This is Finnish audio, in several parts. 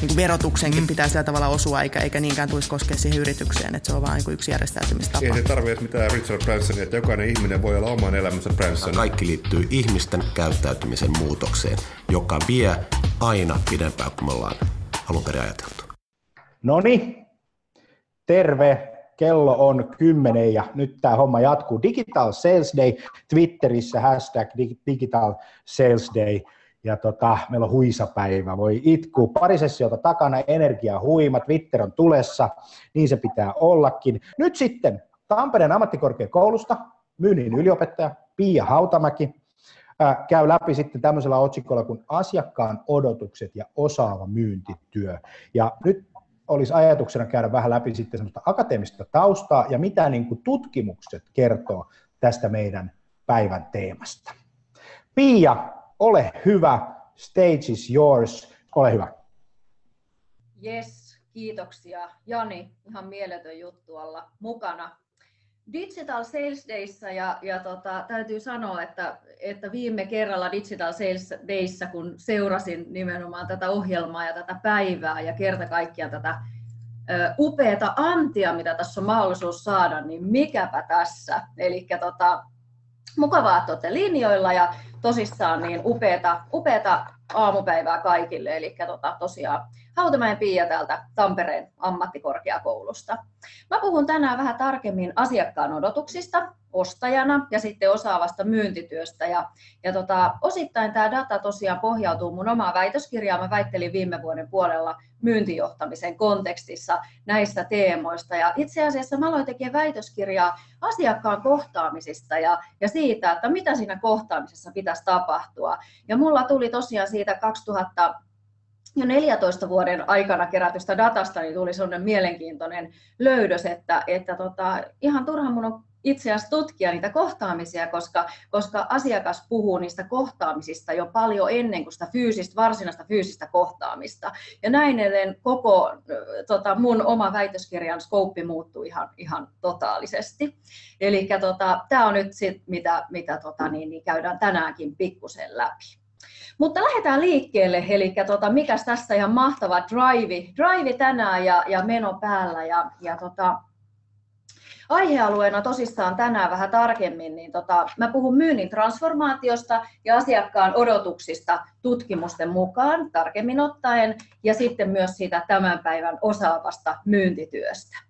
niin kuin verotuksenkin mm. pitää sillä tavalla osua, eikä, eikä niinkään tulisi koskea siihen yritykseen, että se on vain niin yksi järjestäytymistapa. Ei se tarvitse mitään Richard Bransonia, että jokainen ihminen voi olla oman elämänsä Branson. Kaikki liittyy ihmisten käyttäytymisen muutokseen, joka vie aina pidempään kuin me ollaan alun perin ajateltu. No niin, terve kello on kymmenen ja nyt tämä homma jatkuu. Digital Sales Day Twitterissä, hashtag Digital Sales Day. Ja tota, meillä on huisapäivä, voi itku. Pari sessiota takana, energia huima, Twitter on tulessa, niin se pitää ollakin. Nyt sitten Tampereen ammattikorkeakoulusta myynnin yliopettaja Pia Hautamäki käy läpi sitten tämmöisellä otsikolla kuin asiakkaan odotukset ja osaava myyntityö. Ja nyt olisi ajatuksena käydä vähän läpi sitten semmoista akateemista taustaa ja mitä niin kuin tutkimukset kertoo tästä meidän päivän teemasta. Pia, ole hyvä, stage is yours, ole hyvä. Yes, kiitoksia. Jani, ihan mieletön juttu olla mukana. Digital Sales Dayssa ja, ja tota, täytyy sanoa, että, että viime kerralla Digital Sales Dayssa, kun seurasin nimenomaan tätä ohjelmaa ja tätä päivää ja kerta kaikkiaan tätä upeata antia, mitä tässä on mahdollisuus saada, niin mikäpä tässä. Eli tota, mukavaa, että olette linjoilla ja tosissaan niin upeata, upeata aamupäivää kaikille. Eli tota, tosiaan Hautamäen Pia täältä Tampereen ammattikorkeakoulusta. Mä puhun tänään vähän tarkemmin asiakkaan odotuksista ostajana ja sitten osaavasta myyntityöstä. Ja, ja tota, osittain tämä data tosiaan pohjautuu mun omaan väitöskirjaan. Mä väittelin viime vuoden puolella myyntijohtamisen kontekstissa näistä teemoista. Ja itse asiassa mä aloin tekemään väitöskirjaa asiakkaan kohtaamisista ja, ja siitä, että mitä siinä kohtaamisessa pitäisi tapahtua. Ja mulla tuli tosiaan siitä 2000 jo 14 vuoden aikana kerätystä datasta niin tuli sellainen mielenkiintoinen löydös, että, että tota, ihan turha mun on itse asiassa tutkia niitä kohtaamisia, koska, koska asiakas puhuu niistä kohtaamisista jo paljon ennen kuin sitä fyysistä, varsinaista fyysistä kohtaamista. Ja näin edelleen koko tota, mun oma väitöskirjan skouppi muuttuu ihan, ihan totaalisesti. Eli tota, tämä on nyt sit, mitä, mitä tota, niin, niin käydään tänäänkin pikkusen läpi. Mutta lähdetään liikkeelle, eli tota, mikäs tässä ihan mahtava drive, drive tänään ja, ja meno päällä. Ja, ja tota, aihealueena tosissaan tänään vähän tarkemmin, niin tota, mä puhun myynnin transformaatiosta ja asiakkaan odotuksista tutkimusten mukaan tarkemmin ottaen, ja sitten myös siitä tämän päivän osaavasta myyntityöstä.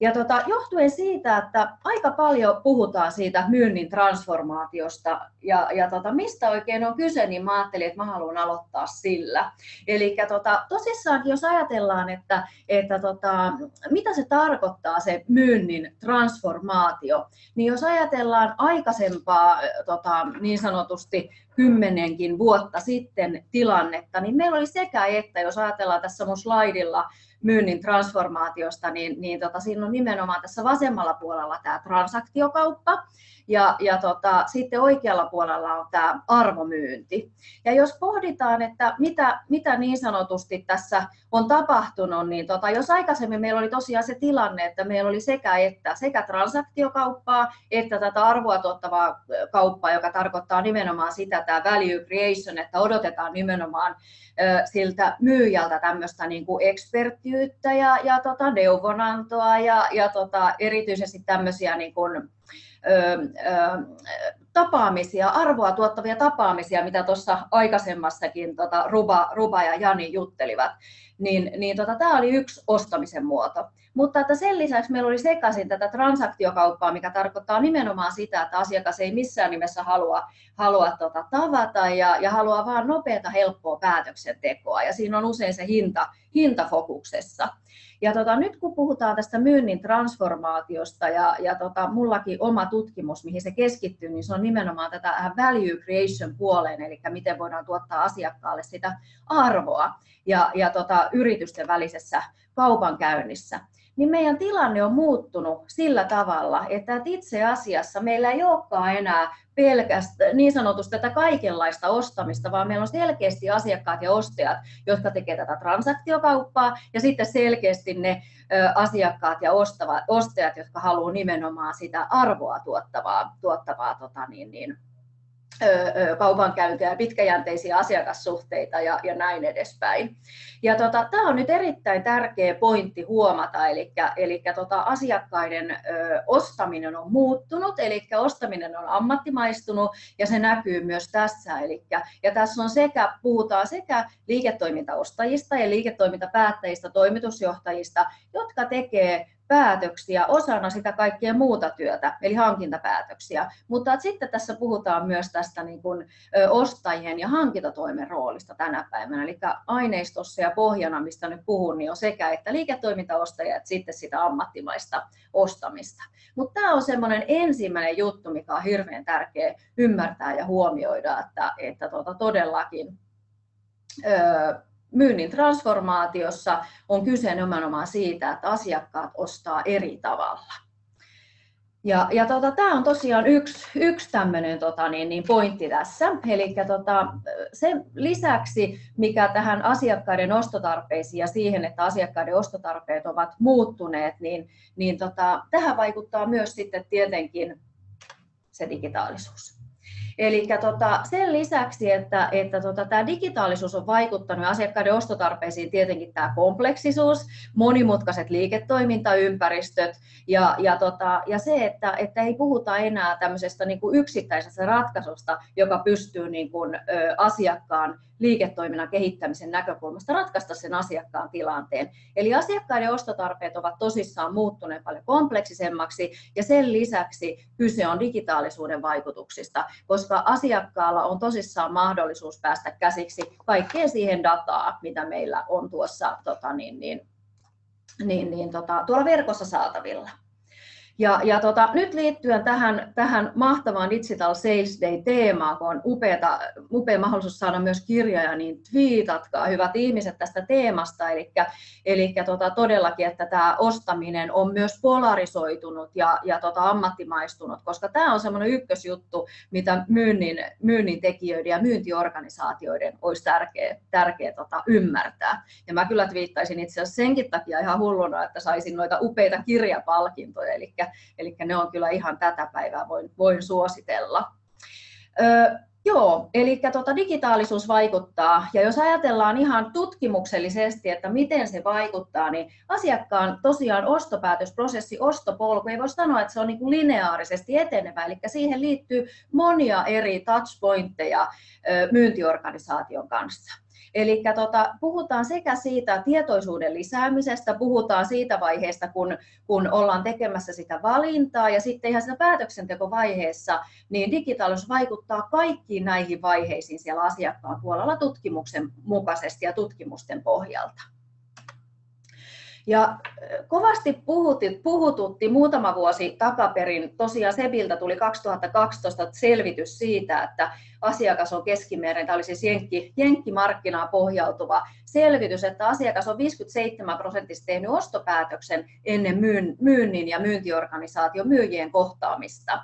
Ja tota, johtuen siitä, että aika paljon puhutaan siitä myynnin transformaatiosta ja, ja tota, mistä oikein on kyse, niin mä ajattelin, että mä haluan aloittaa sillä. Eli tota, tosissaankin, jos ajatellaan, että, että tota, mitä se tarkoittaa se myynnin transformaatio, niin jos ajatellaan aikaisempaa tota, niin sanotusti kymmenenkin vuotta sitten tilannetta, niin meillä oli sekä että, jos ajatellaan tässä mun slaidilla myynnin transformaatiosta, niin, niin tota, siinä on nimenomaan tässä vasemmalla puolella tämä transaktiokauppa, ja, ja tota, sitten oikealla puolella on tämä arvomyynti. Ja jos pohditaan, että mitä, mitä niin sanotusti tässä on tapahtunut, niin tota, jos aikaisemmin meillä oli tosiaan se tilanne, että meillä oli sekä että sekä transaktiokauppaa että tätä arvoa tuottavaa kauppaa, joka tarkoittaa nimenomaan sitä tämä value creation, että odotetaan nimenomaan siltä myyjältä tämmöistä niin kuin eksperttiyttä ja, ja tota neuvonantoa ja, ja tota, erityisesti tämmöisiä niin kuin, ö, ö, tapaamisia, arvoa tuottavia tapaamisia, mitä tuossa aikaisemmassakin tota, Ruba, Ruba ja Jani juttelivat, niin, niin tota, tämä oli yksi ostamisen muoto. Mutta että sen lisäksi meillä oli sekaisin tätä transaktiokauppaa, mikä tarkoittaa nimenomaan sitä, että asiakas ei missään nimessä halua, halua tota, tavata ja, ja haluaa vain nopeata, helppoa päätöksentekoa. Ja siinä on usein se hinta, hinta fokuksessa. Ja tota, nyt kun puhutaan tästä myynnin transformaatiosta ja, ja tota, mullakin oma tutkimus, mihin se keskittyy, niin se on nimenomaan tätä value creation puoleen, eli miten voidaan tuottaa asiakkaalle sitä arvoa ja, ja tota, yritysten välisessä kaupankäynnissä niin meidän tilanne on muuttunut sillä tavalla, että itse asiassa meillä ei olekaan enää pelkästään niin sanotusti tätä kaikenlaista ostamista, vaan meillä on selkeästi asiakkaat ja ostajat, jotka tekevät tätä transaktiokauppaa, ja sitten selkeästi ne asiakkaat ja ostajat, jotka haluavat nimenomaan sitä arvoa tuottavaa, tuottavaa tota niin, niin, kaupankäyntiä ja pitkäjänteisiä asiakassuhteita ja, ja näin edespäin. Ja tota, tämä on nyt erittäin tärkeä pointti huomata, eli, eli tota, asiakkaiden ö, ostaminen on muuttunut, eli ostaminen on ammattimaistunut ja se näkyy myös tässä. Eli, ja tässä on sekä, puhutaan sekä liiketoimintaostajista ja liiketoimintapäättäjistä, toimitusjohtajista, jotka tekee päätöksiä osana sitä kaikkea muuta työtä, eli hankintapäätöksiä. Mutta sitten tässä puhutaan myös tästä niin kuin, ostajien ja hankintatoimen roolista tänä päivänä. Eli aineistossa ja pohjana, mistä nyt puhun, niin on sekä että liiketoimintaostaja että sitten sitä ammattimaista ostamista. Mutta tämä on semmoinen ensimmäinen juttu, mikä on hirveän tärkeä ymmärtää ja huomioida, että, että tuota, todellakin öö, myynnin transformaatiossa on kyse nimenomaan siitä, että asiakkaat ostaa eri tavalla. Ja, ja tota, tämä on tosiaan yksi, yksi tämmöinen tota, niin, niin pointti tässä. Eli tota, sen lisäksi, mikä tähän asiakkaiden ostotarpeisiin ja siihen, että asiakkaiden ostotarpeet ovat muuttuneet, niin, niin tota, tähän vaikuttaa myös sitten tietenkin se digitaalisuus. Eli tota, sen lisäksi, että, että tota, tämä digitaalisuus on vaikuttanut asiakkaiden ostotarpeisiin, tietenkin tämä kompleksisuus, monimutkaiset liiketoimintaympäristöt ja, ja, tota, ja se, että, että ei puhuta enää tämmöisestä niin kuin yksittäisestä ratkaisusta, joka pystyy niin kuin, ö, asiakkaan liiketoiminnan kehittämisen näkökulmasta ratkaista sen asiakkaan tilanteen. Eli asiakkaiden ostotarpeet ovat tosissaan muuttuneet paljon kompleksisemmaksi ja sen lisäksi kyse on digitaalisuuden vaikutuksista, koska asiakkaalla on tosissaan mahdollisuus päästä käsiksi kaikkeen siihen dataa, mitä meillä on tuossa tota, niin, niin, niin, niin, tota, tuolla verkossa saatavilla. Ja, ja tota, nyt liittyen tähän, tähän mahtavaan Digital Sales Day-teemaan, kun on upeata, upea mahdollisuus saada myös kirjoja, niin twiitatkaa hyvät ihmiset tästä teemasta. Eli, eli tota, todellakin, että tämä ostaminen on myös polarisoitunut ja, ja tota, ammattimaistunut, koska tämä on semmoinen ykkösjuttu, mitä myynnin, myynnin tekijöiden ja myyntiorganisaatioiden olisi tärkeä, tärkeä tota, ymmärtää. Ja mä kyllä twiittaisin itse asiassa senkin takia ihan hulluna, että saisin noita upeita kirjapalkintoja, eli eli ne on kyllä ihan tätä päivää, voin, voin suositella. Ö, Joo, eli tota, digitaalisuus vaikuttaa, ja jos ajatellaan ihan tutkimuksellisesti, että miten se vaikuttaa, niin asiakkaan tosiaan ostopäätösprosessi, ostopolku, ei voi sanoa, että se on niin kuin lineaarisesti etenevä, eli siihen liittyy monia eri touchpointteja myyntiorganisaation kanssa. Eli tota, puhutaan sekä siitä tietoisuuden lisäämisestä, puhutaan siitä vaiheesta, kun, kun ollaan tekemässä sitä valintaa, ja sitten ihan siinä päätöksentekovaiheessa, niin digitaalisuus vaikuttaa kaikkiin näihin vaiheisiin siellä asiakkaan puolella tutkimuksen mukaisesti ja tutkimusten pohjalta. Ja kovasti puhutti, puhututti muutama vuosi takaperin, tosiaan Sebiltä tuli 2012 selvitys siitä, että asiakas on keskimäärin, tämä oli siis jenkki, jenkkimarkkinaan pohjautuva selvitys, että asiakas on 57 prosenttisesti tehnyt ostopäätöksen ennen myynnin ja myyntiorganisaation myyjien kohtaamista.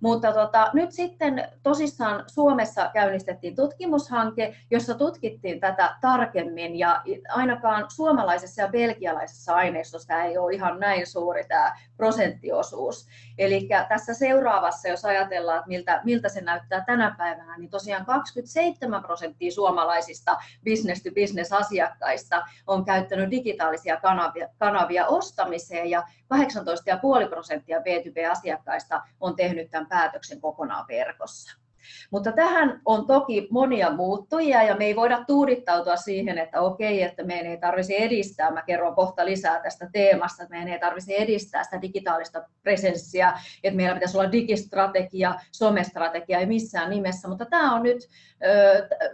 Mutta tota, nyt sitten tosissaan Suomessa käynnistettiin tutkimushanke, jossa tutkittiin tätä tarkemmin ja ainakaan suomalaisessa ja belgialaisessa aineistossa ei ole ihan näin suuri tämä prosenttiosuus. Eli tässä seuraavassa, jos ajatellaan, että miltä, miltä se näyttää tänä päivänä, niin tosiaan 27 prosenttia suomalaisista business-to-business-asiakkaista on käyttänyt digitaalisia kanavia, kanavia ostamiseen ja 18,5 prosenttia B2B-asiakkaista on tehnyt tämän päätöksen kokonaan verkossa. Mutta tähän on toki monia muuttujia ja me ei voida tuudittautua siihen, että okei, että meidän ei tarvisi edistää, mä kerron kohta lisää tästä teemasta, että meidän ei tarvisi edistää sitä digitaalista presenssiä, että meillä pitäisi olla digistrategia, somestrategia, ei missään nimessä, mutta tämä on nyt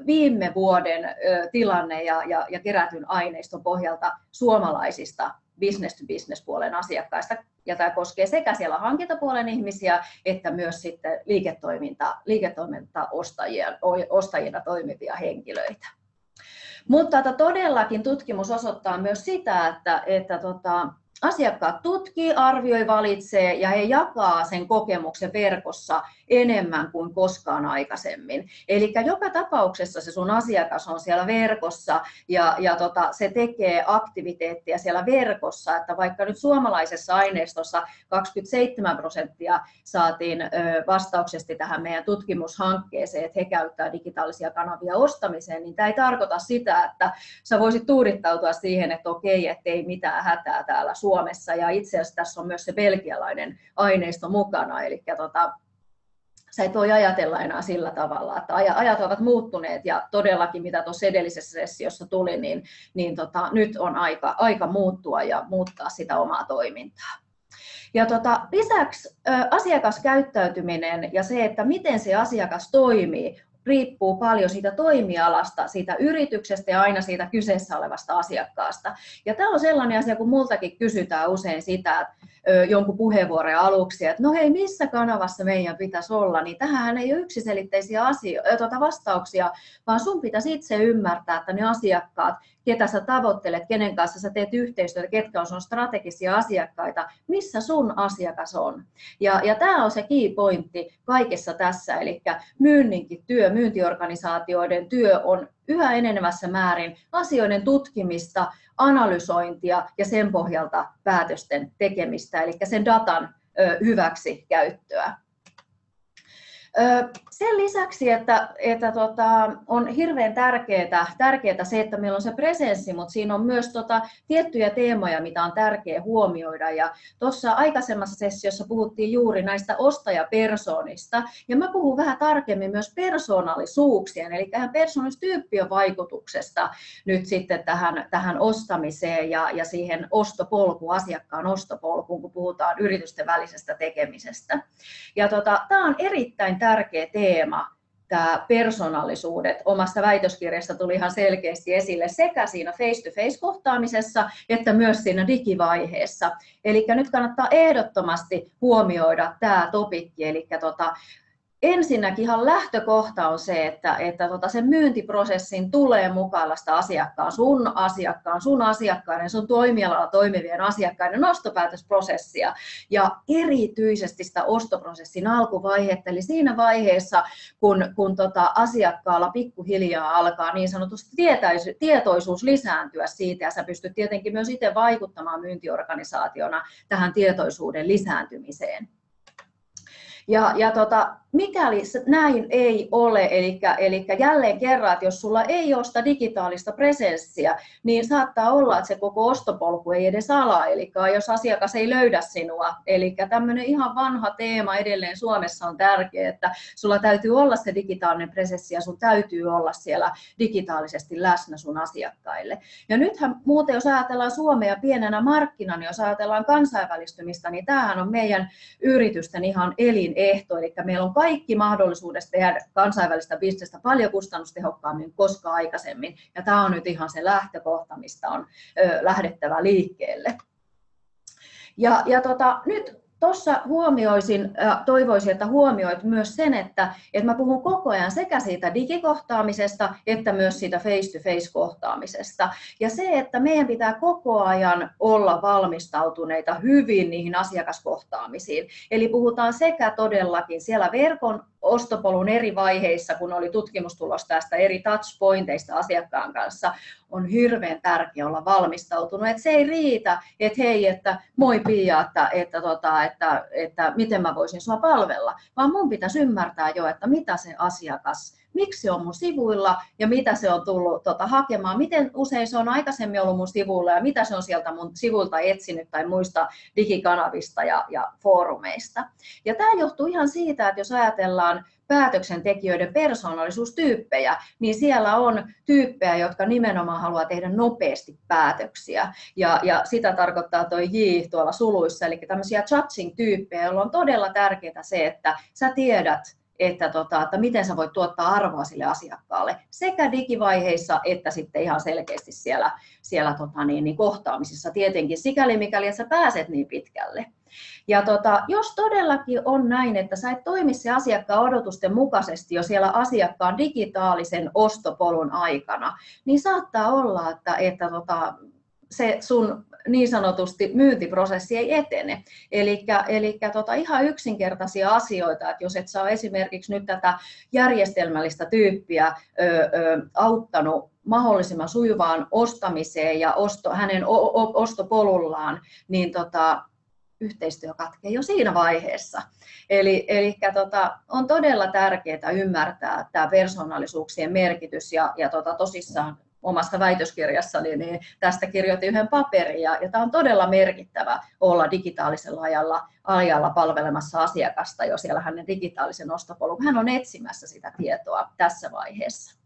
viime vuoden tilanne ja, ja, ja kerätyn aineiston pohjalta suomalaisista business-to-business-puolen asiakkaista, ja tämä koskee sekä siellä hankintapuolen ihmisiä, että myös sitten liiketoiminta, liiketoimintaostajia, ostajina toimivia henkilöitä. Mutta että todellakin tutkimus osoittaa myös sitä, että, että tota, asiakkaat tutkii, arvioi, valitsee ja he jakaa sen kokemuksen verkossa enemmän kuin koskaan aikaisemmin. Eli joka tapauksessa se sun asiakas on siellä verkossa ja, ja tota, se tekee aktiviteettia siellä verkossa, että vaikka nyt suomalaisessa aineistossa 27 prosenttia saatiin vastauksesti tähän meidän tutkimushankkeeseen, että he käyttää digitaalisia kanavia ostamiseen, niin tämä ei tarkoita sitä, että sä voisit tuudittautua siihen, että okei, ettei mitään hätää täällä Suomessa ja itse asiassa tässä on myös se belgialainen aineisto mukana, eli tota, sä et voi ajatella enää sillä tavalla, että ajat ovat muuttuneet ja todellakin mitä tuossa edellisessä sessiossa tuli, niin, niin tota, nyt on aika, aika muuttua ja muuttaa sitä omaa toimintaa. Ja tota, lisäksi ä, asiakaskäyttäytyminen ja se, että miten se asiakas toimii, riippuu paljon siitä toimialasta, siitä yrityksestä ja aina siitä kyseessä olevasta asiakkaasta. Ja tämä on sellainen asia, kun multakin kysytään usein sitä, että jonkun puheenvuoron aluksi, että no hei, missä kanavassa meidän pitäisi olla, niin tähän ei ole yksiselitteisiä asio- tuota vastauksia, vaan sun pitäisi itse ymmärtää, että ne asiakkaat, ketä sä tavoittelet, kenen kanssa sä teet yhteistyötä, ketkä on sun strategisia asiakkaita, missä sun asiakas on. Ja, ja tämä on se key pointti kaikessa tässä, eli myynninkin työ, myyntiorganisaatioiden työ on yhä enenevässä määrin asioiden tutkimista, analysointia ja sen pohjalta päätösten tekemistä, eli sen datan hyväksi käyttöä. Sen lisäksi, että, että tota, on hirveän tärkeää, tärkeää se, että meillä on se presenssi, mutta siinä on myös tota, tiettyjä teemoja, mitä on tärkeää huomioida. Ja tuossa aikaisemmassa sessiossa puhuttiin juuri näistä ostajapersoonista, ja mä puhun vähän tarkemmin myös persoonallisuuksien, eli tähän persoonallistyyppien vaikutuksesta nyt sitten tähän, tähän ostamiseen ja, ja siihen ostopolkuun, asiakkaan ostopolkuun, kun puhutaan yritysten välisestä tekemisestä. Ja tota, tämä on erittäin tärkeä teema, tämä persoonallisuudet. Omasta väitöskirjasta tuli ihan selkeästi esille sekä siinä face-to-face-kohtaamisessa että myös siinä digivaiheessa. Eli nyt kannattaa ehdottomasti huomioida tämä topikki, eli tota, ensinnäkin ihan lähtökohta on se, että, että tota sen myyntiprosessin tulee mukaan sitä asiakkaan, sun asiakkaan, sun asiakkaiden, sun toimialalla toimivien asiakkaiden nostopäätösprosessia ja erityisesti sitä ostoprosessin alkuvaihetta, eli siinä vaiheessa, kun, kun tota asiakkaalla pikkuhiljaa alkaa niin sanotusti tietoisuus lisääntyä siitä ja sä pystyt tietenkin myös itse vaikuttamaan myyntiorganisaationa tähän tietoisuuden lisääntymiseen. Ja, ja tota, mikäli näin ei ole, eli, eli jälleen kerran, että jos sulla ei ole sitä digitaalista presenssiä, niin saattaa olla, että se koko ostopolku ei edes ala, eli jos asiakas ei löydä sinua. Eli tämmöinen ihan vanha teema edelleen Suomessa on tärkeä, että sulla täytyy olla se digitaalinen presenssi ja sun täytyy olla siellä digitaalisesti läsnä sun asiakkaille. Ja nythän muuten, jos ajatellaan Suomea pienenä markkinana, niin jos ajatellaan kansainvälistymistä, niin tämähän on meidän yritysten ihan elinehto, eli meillä on kaikki mahdollisuudet tehdä kansainvälistä bisnestä paljon kustannustehokkaammin koska aikaisemmin. Ja tämä on nyt ihan se lähtökohta, mistä on ö, lähdettävä liikkeelle. Ja, ja tota, nyt tuossa huomioisin, toivoisin, että huomioit myös sen, että, että mä puhun koko ajan sekä siitä digikohtaamisesta että myös siitä face-to-face-kohtaamisesta. Ja se, että meidän pitää koko ajan olla valmistautuneita hyvin niihin asiakaskohtaamisiin. Eli puhutaan sekä todellakin siellä verkon ostopolun eri vaiheissa, kun oli tutkimustulos tästä eri touchpointeista asiakkaan kanssa, on hirveän tärkeää olla valmistautunut. Että se ei riitä, että hei, että moi Pia, että, että, tota, että, että miten mä voisin sua palvella, vaan mun pitäisi ymmärtää jo, että mitä se asiakas miksi se on mun sivuilla ja mitä se on tullut tota, hakemaan, miten usein se on aikaisemmin ollut mun sivuilla ja mitä se on sieltä mun sivuilta etsinyt tai muista digikanavista ja, ja foorumeista. Ja tämä johtuu ihan siitä, että jos ajatellaan päätöksentekijöiden persoonallisuustyyppejä, niin siellä on tyyppejä, jotka nimenomaan haluaa tehdä nopeasti päätöksiä. Ja, ja sitä tarkoittaa tuo J tuolla suluissa, eli tämmöisiä judging-tyyppejä, joilla on todella tärkeää se, että sä tiedät, että, tota, että miten sä voit tuottaa arvoa sille asiakkaalle sekä digivaiheissa että sitten ihan selkeästi siellä, siellä tota, niin, niin kohtaamisissa tietenkin, sikäli mikäli sä pääset niin pitkälle. Ja tota, jos todellakin on näin, että sä et toimi se asiakkaan odotusten mukaisesti jo siellä asiakkaan digitaalisen ostopolun aikana, niin saattaa olla, että, että tota, se sun niin sanotusti myyntiprosessi ei etene. Eli tota, ihan yksinkertaisia asioita, että jos et saa esimerkiksi nyt tätä järjestelmällistä tyyppiä ö, ö, auttanut mahdollisimman sujuvaan ostamiseen ja osto, hänen o, o, ostopolullaan, niin tota, yhteistyö katkee jo siinä vaiheessa. Eli, eli tota, on todella tärkeää ymmärtää tämä persoonallisuuksien merkitys ja, ja tota, tosissaan omassa väitöskirjassani, niin tästä kirjoitin yhden paperin, ja, ja tämä on todella merkittävä olla digitaalisella ajalla, ajalla palvelemassa asiakasta jo siellä hänen digitaalisen ostopolun. Hän on etsimässä sitä tietoa tässä vaiheessa.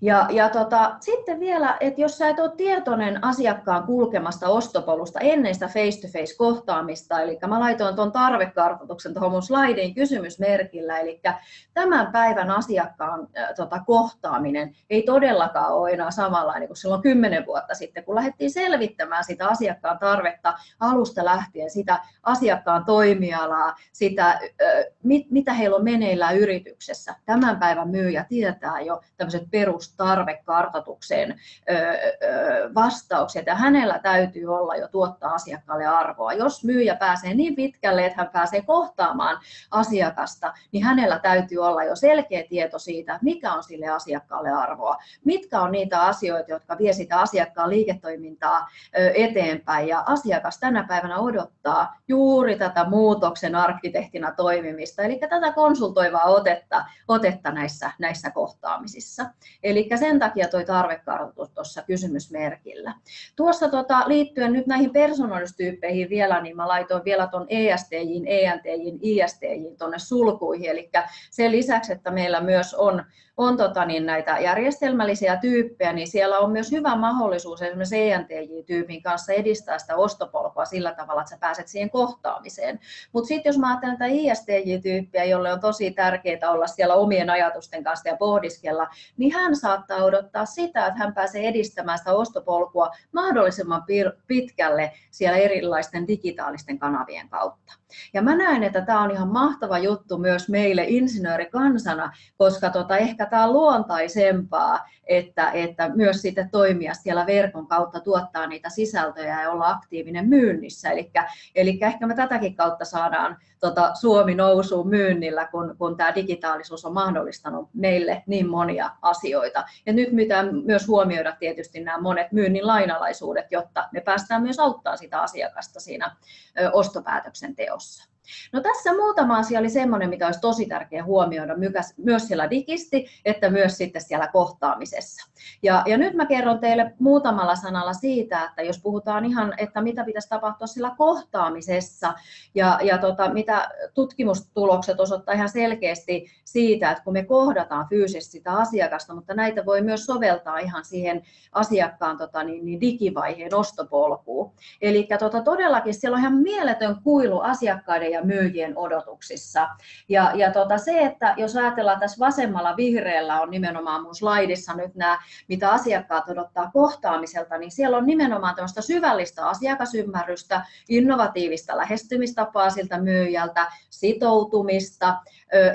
Ja, ja tota, sitten vielä, että jos sä et ole tietoinen asiakkaan kulkemasta ostopolusta ennen sitä face-to-face kohtaamista, eli mä laitoin tuon tarvekartoituksen tuohon mun slaidin kysymysmerkillä, eli tämän päivän asiakkaan äh, tota, kohtaaminen ei todellakaan ole enää samanlainen kuin silloin kymmenen vuotta sitten, kun lähdettiin selvittämään sitä asiakkaan tarvetta alusta lähtien, sitä asiakkaan toimialaa, sitä, äh, mit, mitä heillä on meneillään yrityksessä. Tämän päivän myyjä tietää jo tämmöiset perus tarvekartoitukseen vastauksia, että hänellä täytyy olla jo tuottaa asiakkaalle arvoa. Jos myyjä pääsee niin pitkälle, että hän pääsee kohtaamaan asiakasta, niin hänellä täytyy olla jo selkeä tieto siitä, mikä on sille asiakkaalle arvoa, mitkä on niitä asioita, jotka vie sitä asiakkaan liiketoimintaa eteenpäin. Ja asiakas tänä päivänä odottaa juuri tätä muutoksen arkkitehtina toimimista, eli tätä konsultoivaa otetta, otetta näissä, näissä kohtaamisissa. Eli Eli sen takia tuo tarvekartoitus tuossa kysymysmerkillä. Tuossa tota, liittyen nyt näihin persoonallistyyppeihin vielä, niin mä laitoin vielä tuon ESTJin, ENTJin, ISTJin tuonne sulkuihin. Eli sen lisäksi, että meillä myös on on tota, niin näitä järjestelmällisiä tyyppejä, niin siellä on myös hyvä mahdollisuus esimerkiksi ENTJ-tyypin kanssa edistää sitä ostopolkua sillä tavalla, että sä pääset siihen kohtaamiseen. Mutta sitten jos mä ajattelen tätä ISTJ-tyyppiä, jolle on tosi tärkeää olla siellä omien ajatusten kanssa ja pohdiskella, niin hän saattaa odottaa sitä, että hän pääsee edistämään sitä ostopolkua mahdollisimman pitkälle siellä erilaisten digitaalisten kanavien kautta. Ja mä näen, että tämä on ihan mahtava juttu myös meille insinöörikansana, koska tota, ehkä tämä on luontaisempaa, että, että myös sitten toimia siellä verkon kautta tuottaa niitä sisältöjä ja olla aktiivinen myynnissä. Eli, ehkä me tätäkin kautta saadaan tota, Suomi nousuun myynnillä, kun, kun tämä digitaalisuus on mahdollistanut meille niin monia asioita. Ja nyt pitää myös huomioida tietysti nämä monet myynnin lainalaisuudet, jotta me päästään myös auttamaan sitä asiakasta siinä ostopäätöksen teossa. else. No tässä muutama asia oli semmoinen, mikä olisi tosi tärkeä huomioida myös siellä digisti, että myös sitten siellä kohtaamisessa. Ja, ja nyt mä kerron teille muutamalla sanalla siitä, että jos puhutaan ihan, että mitä pitäisi tapahtua sillä kohtaamisessa ja, ja tota, mitä tutkimustulokset osoittaa ihan selkeästi siitä, että kun me kohdataan fyysisesti sitä asiakasta, mutta näitä voi myös soveltaa ihan siihen asiakkaan tota, niin, niin digivaiheen ostopolkuun. Eli tota, todellakin siellä on ihan mieletön kuilu asiakkaiden ja myyjien odotuksissa. Ja, ja tota se, että jos ajatellaan tässä vasemmalla vihreällä on nimenomaan mun slaidissa nyt nämä, mitä asiakkaat odottaa kohtaamiselta, niin siellä on nimenomaan tämmöistä syvällistä asiakasymmärrystä, innovatiivista lähestymistapaa siltä myyjältä, sitoutumista,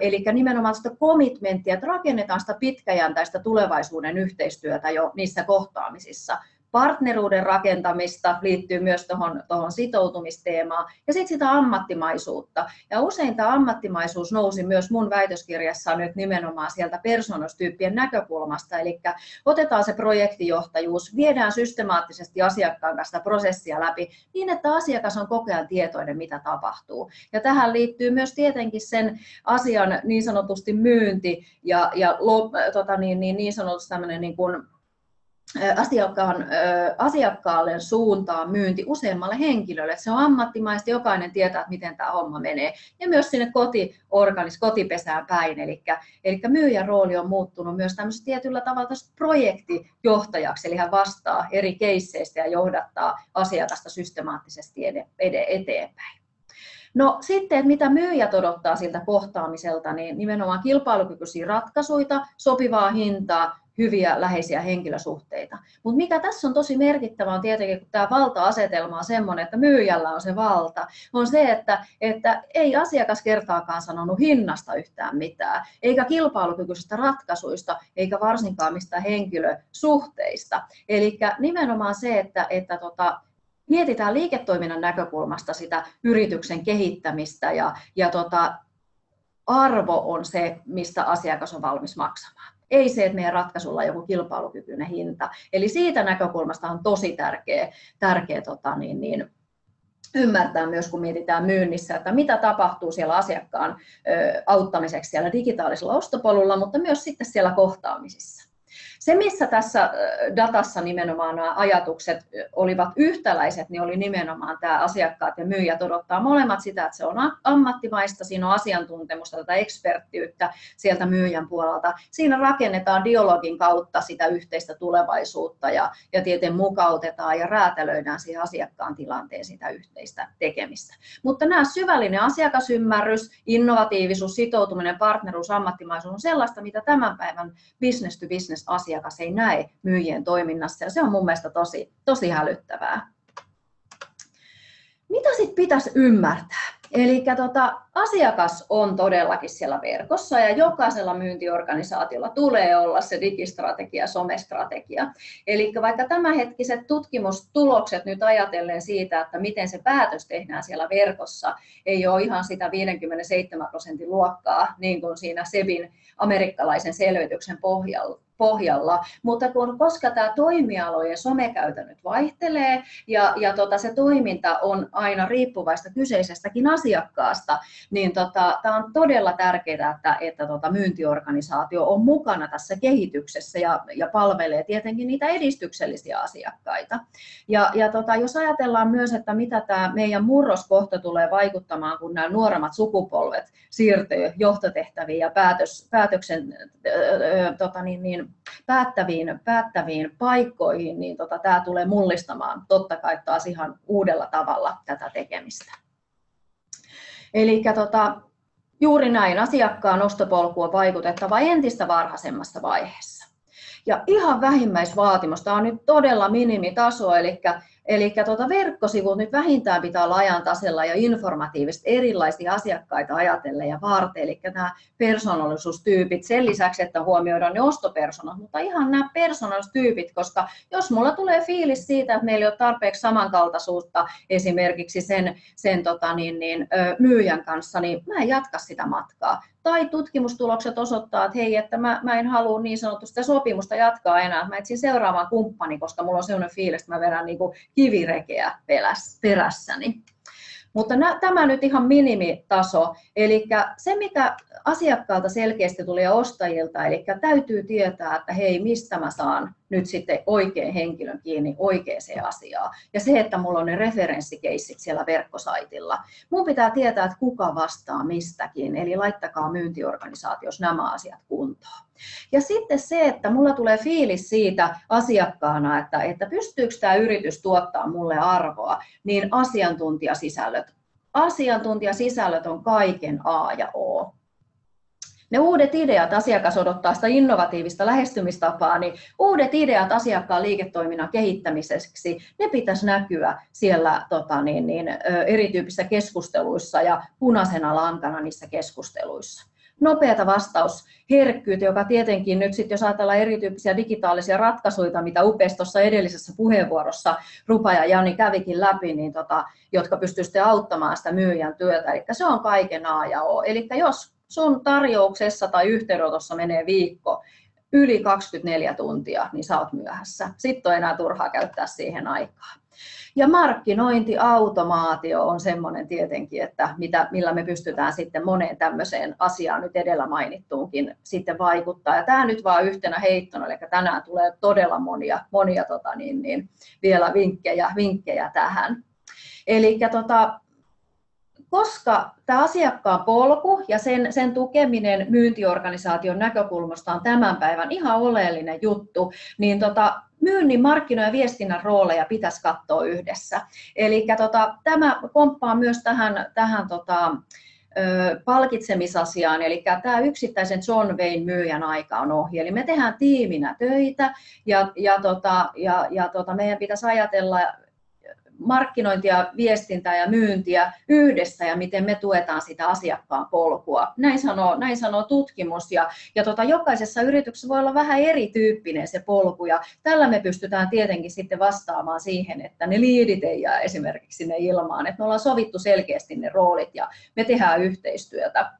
eli nimenomaan sitä commitmenttia, että rakennetaan sitä pitkäjäntäistä tulevaisuuden yhteistyötä jo niissä kohtaamisissa partneruuden rakentamista, liittyy myös tuohon, tuohon sitoutumisteemaan, ja sitten sitä ammattimaisuutta. Ja usein tämä ammattimaisuus nousi myös mun väitöskirjassa nyt nimenomaan sieltä persoonastyyppien näkökulmasta, eli otetaan se projektijohtajuus, viedään systemaattisesti asiakkaan kanssa prosessia läpi niin, että asiakas on koko ajan tietoinen, mitä tapahtuu. Ja tähän liittyy myös tietenkin sen asian niin sanotusti myynti ja, ja tota niin, niin, niin sanotusti tämmöinen niin kuin asiakkaan, asiakkaalle suuntaan myynti useammalle henkilölle. Se on ammattimaista, jokainen tietää, että miten tämä homma menee. Ja myös sinne kotiorganis, kotipesään päin. Eli, eli myyjän rooli on muuttunut myös tämmöisessä tietyllä tavalla projektijohtajaksi, eli hän vastaa eri keisseistä ja johdattaa asiakasta systemaattisesti eteenpäin. No sitten, että mitä myyjät odottaa siltä kohtaamiselta, niin nimenomaan kilpailukykyisiä ratkaisuja, sopivaa hintaa, hyviä läheisiä henkilösuhteita. Mutta mikä tässä on tosi merkittävää on tietenkin, kun tämä valta-asetelma on sellainen, että myyjällä on se valta, on se, että, että ei asiakas kertaakaan sanonut hinnasta yhtään mitään, eikä kilpailukykyisistä ratkaisuista, eikä varsinkaan mistä henkilösuhteista. Eli nimenomaan se, että, että tota, mietitään liiketoiminnan näkökulmasta sitä yrityksen kehittämistä ja, ja tota, arvo on se, mistä asiakas on valmis maksamaan. Ei se, että meidän ratkaisulla on joku kilpailukykyinen hinta. Eli siitä näkökulmasta on tosi tärkeä, tärkeä tota, niin, niin, ymmärtää myös, kun mietitään myynnissä, että mitä tapahtuu siellä asiakkaan auttamiseksi siellä digitaalisella ostopolulla, mutta myös sitten siellä kohtaamisissa. Se, missä tässä datassa nimenomaan nämä ajatukset olivat yhtäläiset, niin oli nimenomaan tämä asiakkaat ja myyjät odottaa molemmat sitä, että se on ammattimaista, siinä on asiantuntemusta, tätä eksperttiyttä sieltä myyjän puolelta. Siinä rakennetaan dialogin kautta sitä yhteistä tulevaisuutta ja, ja tieteen mukautetaan ja räätälöidään siihen asiakkaan tilanteen sitä yhteistä tekemistä. Mutta nämä syvällinen asiakasymmärrys, innovatiivisuus, sitoutuminen, partneruus, ammattimaisuus on sellaista, mitä tämän päivän business to business asia asiakas ei näe myyjien toiminnassa ja se on mun mielestä tosi, tosi hälyttävää. Mitä sitten pitäisi ymmärtää? Eli tota, asiakas on todellakin siellä verkossa ja jokaisella myyntiorganisaatiolla tulee olla se digistrategia somestrategia. Eli vaikka tämänhetkiset tutkimustulokset nyt ajatellen siitä, että miten se päätös tehdään siellä verkossa, ei ole ihan sitä 57 prosentin luokkaa, niin kuin siinä SEBin amerikkalaisen selvityksen pohjalla, mutta kun, koska tämä toimialojen somekäytännöt vaihtelee ja, ja tota, se toiminta on aina riippuvaista kyseisestäkin asiakkaasta, niin tota, tämä on todella tärkeää, että, että tota, myyntiorganisaatio on mukana tässä kehityksessä ja, ja palvelee tietenkin niitä edistyksellisiä asiakkaita. Ja, ja tota, jos ajatellaan myös, että mitä tämä meidän murroskohta tulee vaikuttamaan, kun nämä nuoremmat sukupolvet siirtyy johtotehtäviin ja päätös, päätöksen, äh, tota, niin, niin, päättäviin, päättäviin paikkoihin, niin tota, tämä tulee mullistamaan totta kai taas ihan uudella tavalla tätä tekemistä. Eli tota, juuri näin asiakkaan ostopolku on vaikutettava entistä varhaisemmassa vaiheessa. Ja ihan vähimmäisvaatimus, tämä on nyt todella minimitaso, eli Eli tuota verkkosivut nyt vähintään pitää olla ajan tasella ja informatiivisesti erilaisia asiakkaita ajatellen ja varten, eli nämä persoonallisuustyypit sen lisäksi, että huomioidaan ne ostopersonat, mutta ihan nämä persoonallisuustyypit, koska jos mulla tulee fiilis siitä, että meillä ei ole tarpeeksi samankaltaisuutta esimerkiksi sen, sen tota niin, niin, myyjän kanssa, niin mä en jatka sitä matkaa. Tai tutkimustulokset osoittaa, että hei, että mä, mä en halua niin sanotusti sitä sopimusta jatkaa enää, mä etsin seuraavan kumppani, koska mulla on sellainen fiilis, että mä vedän niin kuin kivirekeä perässäni. Mutta tämä nyt ihan minimitaso. Eli se, mikä asiakkaalta selkeästi tulee ostajilta, eli täytyy tietää, että hei, mistä mä saan nyt sitten oikein henkilön kiinni oikeaan asiaan. Ja se, että mulla on ne referenssikeissit siellä verkkosaitilla. Mun pitää tietää, että kuka vastaa mistäkin, eli laittakaa myyntiorganisaatiossa nämä asiat kuntoon. Ja sitten se, että mulla tulee fiilis siitä asiakkaana, että, että pystyykö tämä yritys tuottaa mulle arvoa, niin asiantuntijasisällöt. Asiantuntijasisällöt on kaiken A ja O ne uudet ideat, asiakas odottaa sitä innovatiivista lähestymistapaa, niin uudet ideat asiakkaan liiketoiminnan kehittämiseksi, ne pitäisi näkyä siellä tota, niin, niin, erityyppisissä keskusteluissa ja punaisena lankana niissä keskusteluissa. nopeata vastausherkkyyttä, joka tietenkin nyt sitten, jos ajatellaan erityyppisiä digitaalisia ratkaisuja, mitä upeasti tuossa edellisessä puheenvuorossa Rupa ja Jani kävikin läpi, niin tota, jotka pystyisivät auttamaan sitä myyjän työtä. Eli se on kaiken A ja O. Eli jos sun tarjouksessa tai yhteydenotossa menee viikko, yli 24 tuntia, niin sä oot myöhässä. Sitten on enää turhaa käyttää siihen aikaa. Ja markkinointiautomaatio on semmoinen tietenkin, että mitä, millä me pystytään sitten moneen tämmöiseen asiaan nyt edellä mainittuunkin sitten vaikuttaa. Ja tämä nyt vaan yhtenä heittona, eli tänään tulee todella monia, monia tota niin, niin, vielä vinkkejä, vinkkejä tähän. Eli tota, koska tämä asiakkaan polku ja sen, sen tukeminen myyntiorganisaation näkökulmasta on tämän päivän ihan oleellinen juttu, niin tota, myynnin, markkinoiden ja viestinnän rooleja pitäisi katsoa yhdessä. Eli tota, tämä komppaa myös tähän, tähän tota, palkitsemisasiaan, eli tämä yksittäisen John Wayne myyjän aika on ohi. Eli me tehdään tiiminä töitä ja, ja, tota, ja, ja tota, meidän pitäisi ajatella markkinointia, viestintää ja myyntiä yhdessä ja miten me tuetaan sitä asiakkaan polkua. Näin sanoo, näin sanoo tutkimus ja, ja tota, jokaisessa yrityksessä voi olla vähän erityyppinen se polku ja tällä me pystytään tietenkin sitten vastaamaan siihen, että ne liidit ei jää esimerkiksi sinne ilmaan, että me ollaan sovittu selkeästi ne roolit ja me tehdään yhteistyötä.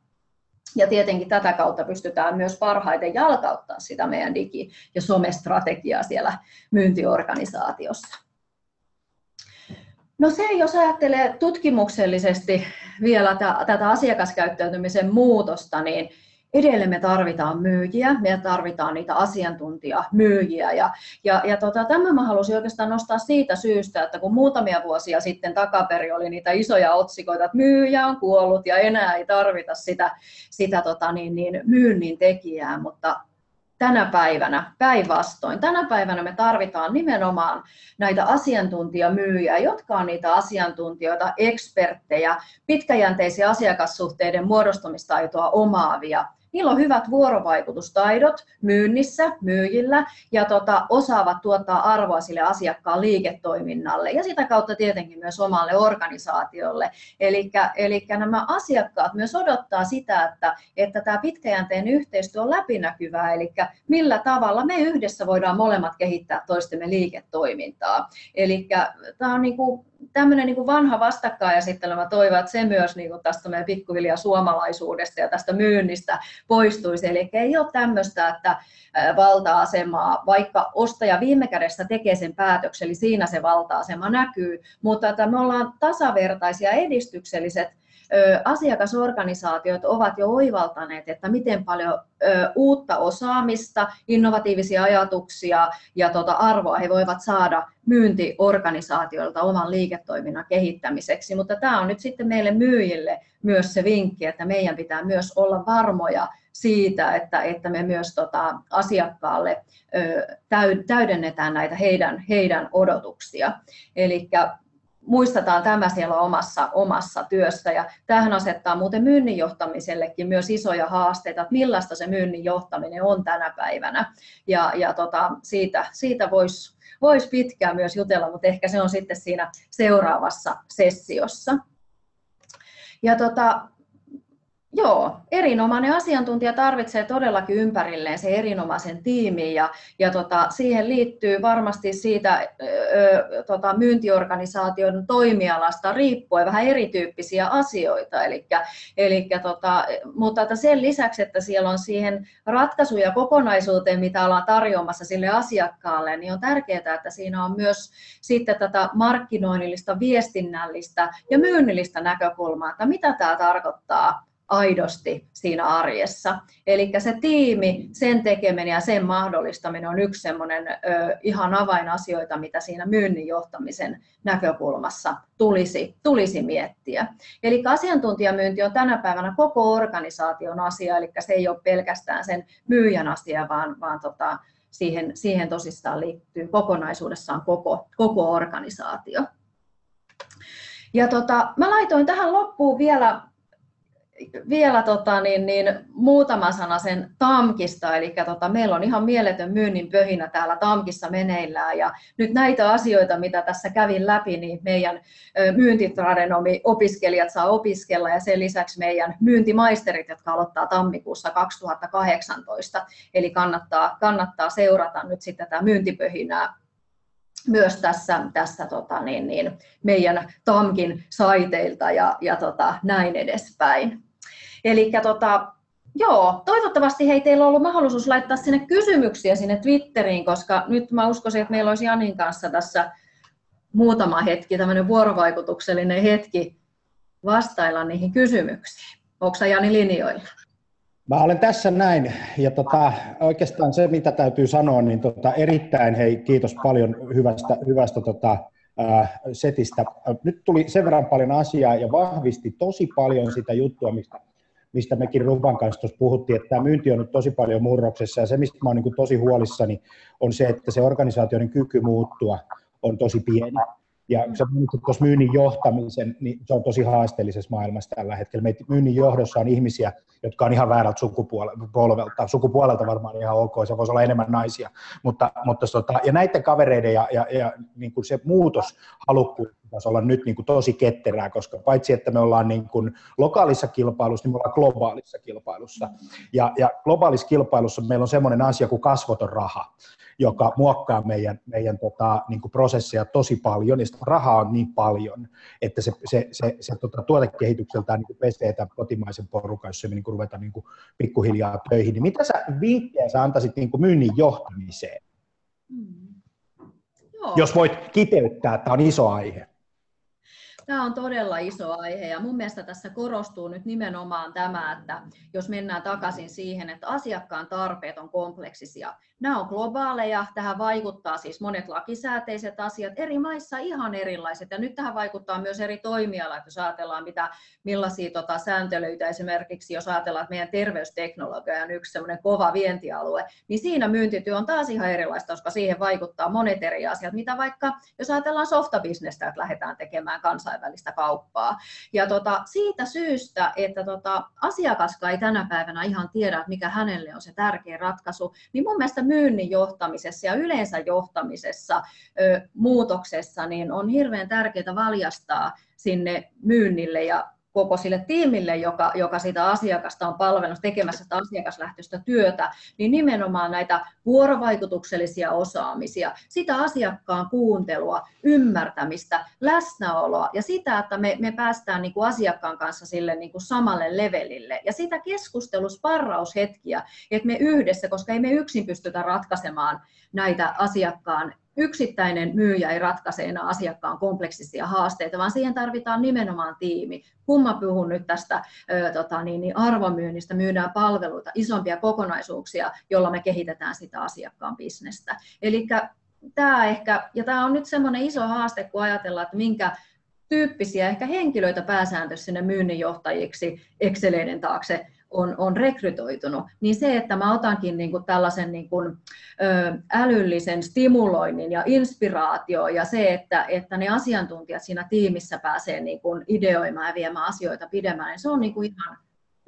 Ja tietenkin tätä kautta pystytään myös parhaiten jalkauttaa sitä meidän digi- ja somestrategiaa siellä myyntiorganisaatiossa. No se, jos ajattelee tutkimuksellisesti vielä tätä asiakaskäyttäytymisen muutosta, niin edelleen me tarvitaan myyjiä, me tarvitaan niitä asiantuntijamyyjiä. Ja, ja, ja tota, tämän mä halusin oikeastaan nostaa siitä syystä, että kun muutamia vuosia sitten takaperi oli niitä isoja otsikoita, että myyjä on kuollut ja enää ei tarvita sitä, sitä tota niin, niin, myynnin tekijää, mutta tänä päivänä päinvastoin. Tänä päivänä me tarvitaan nimenomaan näitä asiantuntijamyyjiä, jotka on niitä asiantuntijoita, eksperttejä, pitkäjänteisiä asiakassuhteiden muodostumistaitoa omaavia Niillä on hyvät vuorovaikutustaidot myynnissä, myyjillä ja tota, osaavat tuottaa arvoa sille asiakkaan liiketoiminnalle ja sitä kautta tietenkin myös omalle organisaatiolle. Eli nämä asiakkaat myös odottaa sitä, että, että tämä pitkäjänteinen yhteistyö on läpinäkyvää, eli millä tavalla me yhdessä voidaan molemmat kehittää toistemme liiketoimintaa. Eli tämä on niin kuin tämmöinen niin vanha vastakkainasettelu, mä toivon, että se myös niin kuin tästä meidän pikkuhiljaa suomalaisuudesta ja tästä myynnistä poistuisi. Eli ei ole tämmöistä, että valta-asemaa, vaikka ostaja viime kädessä tekee sen päätöksen, eli siinä se valta-asema näkyy, mutta että me ollaan tasavertaisia edistykselliset asiakasorganisaatiot ovat jo oivaltaneet, että miten paljon uutta osaamista, innovatiivisia ajatuksia ja tuota arvoa he voivat saada myyntiorganisaatioilta oman liiketoiminnan kehittämiseksi. Mutta tämä on nyt sitten meille myyjille myös se vinkki, että meidän pitää myös olla varmoja siitä, että, että me myös tota, asiakkaalle täydennetään näitä heidän, heidän odotuksia. Eli muistetaan tämä siellä omassa, omassa työssä. Ja tähän asettaa muuten myynnin johtamisellekin myös isoja haasteita, että millaista se myynnin johtaminen on tänä päivänä. Ja, ja tota, siitä, siitä voisi vois pitkään myös jutella, mutta ehkä se on sitten siinä seuraavassa sessiossa. Ja tota, Joo, erinomainen asiantuntija tarvitsee todellakin ympärilleen se erinomaisen tiimin ja, ja tota, siihen liittyy varmasti siitä ö, tota, myyntiorganisaation toimialasta riippuen vähän erityyppisiä asioita. Elikkä, elikkä, tota, mutta että sen lisäksi, että siellä on siihen ratkaisuja kokonaisuuteen, mitä ollaan tarjoamassa sille asiakkaalle, niin on tärkeää, että siinä on myös sitten tätä markkinoinnillista, viestinnällistä ja myynnillistä näkökulmaa, että mitä tämä tarkoittaa aidosti siinä arjessa. Eli se tiimi, sen tekeminen ja sen mahdollistaminen on yksi semmoinen ihan avainasioita, mitä siinä myynnin johtamisen näkökulmassa tulisi, tulisi miettiä. Eli asiantuntijamyynti on tänä päivänä koko organisaation asia, eli se ei ole pelkästään sen myyjän asia, vaan, vaan tota, siihen, siihen tosissaan liittyy kokonaisuudessaan koko, koko organisaatio. Ja tota, mä laitoin tähän loppuun vielä vielä tota, niin, niin, muutama sana sen TAMKista, eli tota, meillä on ihan mieletön myynnin pöhinä täällä TAMKissa meneillään, ja nyt näitä asioita, mitä tässä kävin läpi, niin meidän myyntitradenomi opiskelijat saa opiskella, ja sen lisäksi meidän myyntimaisterit, jotka aloittaa tammikuussa 2018, eli kannattaa, kannattaa seurata nyt sitten tätä myyntipöhinää myös tässä, tässä tota, niin, niin, meidän TAMKin saiteilta ja, ja tota, näin edespäin. Eli tota, joo, toivottavasti hei, teillä on ollut mahdollisuus laittaa sinne kysymyksiä sinne Twitteriin, koska nyt mä uskoisin, että meillä olisi Janin kanssa tässä muutama hetki, tämmöinen vuorovaikutuksellinen hetki vastailla niihin kysymyksiin. Onko Jani linjoilla? Mä olen tässä näin, ja tota, oikeastaan se, mitä täytyy sanoa, niin tota, erittäin hei, kiitos paljon hyvästä, hyvästä tota, ää, setistä. Nyt tuli sen verran paljon asiaa ja vahvisti tosi paljon sitä juttua, mistä, mistä mekin Ruban kanssa tuossa puhuttiin, että tämä myynti on nyt tosi paljon murroksessa, ja se, mistä mä olen niin tosi huolissani, on se, että se organisaatioiden kyky muuttua on tosi pieni. Ja kun sä tuossa myynnin johtamisen, niin se on tosi haasteellisessa maailmassa tällä hetkellä. Meitä myynnin johdossa on ihmisiä, jotka on ihan väärältä sukupuolelta, sukupuolelta varmaan ihan ok, se voisi olla enemmän naisia. Mutta, mutta tota, ja näiden kavereiden ja, ja, ja niin kuin se muutos halukkuus pitäisi olla nyt niin kuin tosi ketterää, koska paitsi että me ollaan niin kuin lokaalissa kilpailussa, niin me ollaan globaalissa kilpailussa. Ja, ja globaalissa kilpailussa meillä on semmoinen asia kuin kasvoton raha joka muokkaa meidän, meidän tota, niin kuin prosesseja tosi paljon, ja sitä rahaa on niin paljon, että se, se, se, se tota, tuotekehitykseltään niin pesee tämän kotimaisen porukan, jos se niin kuin ruvetaan niin kuin pikkuhiljaa töihin. Niin mitä sä vinkkejä sä antaisit niin kuin myynnin johtamiseen? Hmm. Jos voit kiteyttää, tämä on iso aihe. Tämä on todella iso aihe ja mun mielestä tässä korostuu nyt nimenomaan tämä, että jos mennään takaisin siihen, että asiakkaan tarpeet on kompleksisia. Nämä on globaaleja, tähän vaikuttaa siis monet lakisääteiset asiat, eri maissa ihan erilaiset ja nyt tähän vaikuttaa myös eri toimialat, jos ajatellaan mitä, millaisia tota, sääntelyitä esimerkiksi, jos ajatellaan, että meidän terveysteknologia on yksi semmoinen kova vientialue, niin siinä myyntityö on taas ihan erilaista, koska siihen vaikuttaa monet eri asiat, mitä vaikka jos ajatellaan softabisnestä, että lähdetään tekemään kansainvälistä kauppaa. Ja tota, siitä syystä, että tota, asiakaskaan ei tänä päivänä ihan tiedä, että mikä hänelle on se tärkeä ratkaisu, niin mun mielestä myynnin johtamisessa ja yleensä johtamisessa muutoksessa niin on hirveän tärkeää valjastaa sinne myynnille ja koko sille tiimille, joka, joka sitä asiakasta on palvelus tekemässä sitä asiakaslähtöistä työtä, niin nimenomaan näitä vuorovaikutuksellisia osaamisia, sitä asiakkaan kuuntelua, ymmärtämistä, läsnäoloa ja sitä, että me, me päästään niin kuin asiakkaan kanssa sille niin kuin samalle levelille. Ja sitä keskustelusparraushetkiä, että me yhdessä, koska ei me yksin pystytä ratkaisemaan näitä asiakkaan yksittäinen myyjä ei ratkaise enää asiakkaan kompleksisia haasteita, vaan siihen tarvitaan nimenomaan tiimi. Kun mä puhun nyt tästä ö, tota, niin, niin arvomyynnistä, myydään palveluita, isompia kokonaisuuksia, jolla me kehitetään sitä asiakkaan bisnestä. Eli tämä ehkä, ja tämä on nyt semmoinen iso haaste, kun ajatellaan, että minkä tyyppisiä ehkä henkilöitä pääsääntöisesti sinne myynninjohtajiksi Exceleiden taakse on, on rekrytoitunut, niin se, että mä otankin niin kuin tällaisen niin kuin, ö, älyllisen stimuloinnin ja inspiraatio ja se, että, että ne asiantuntijat siinä tiimissä pääsee niin kuin ideoimaan ja viemään asioita pidemmään, niin se on niin kuin ihan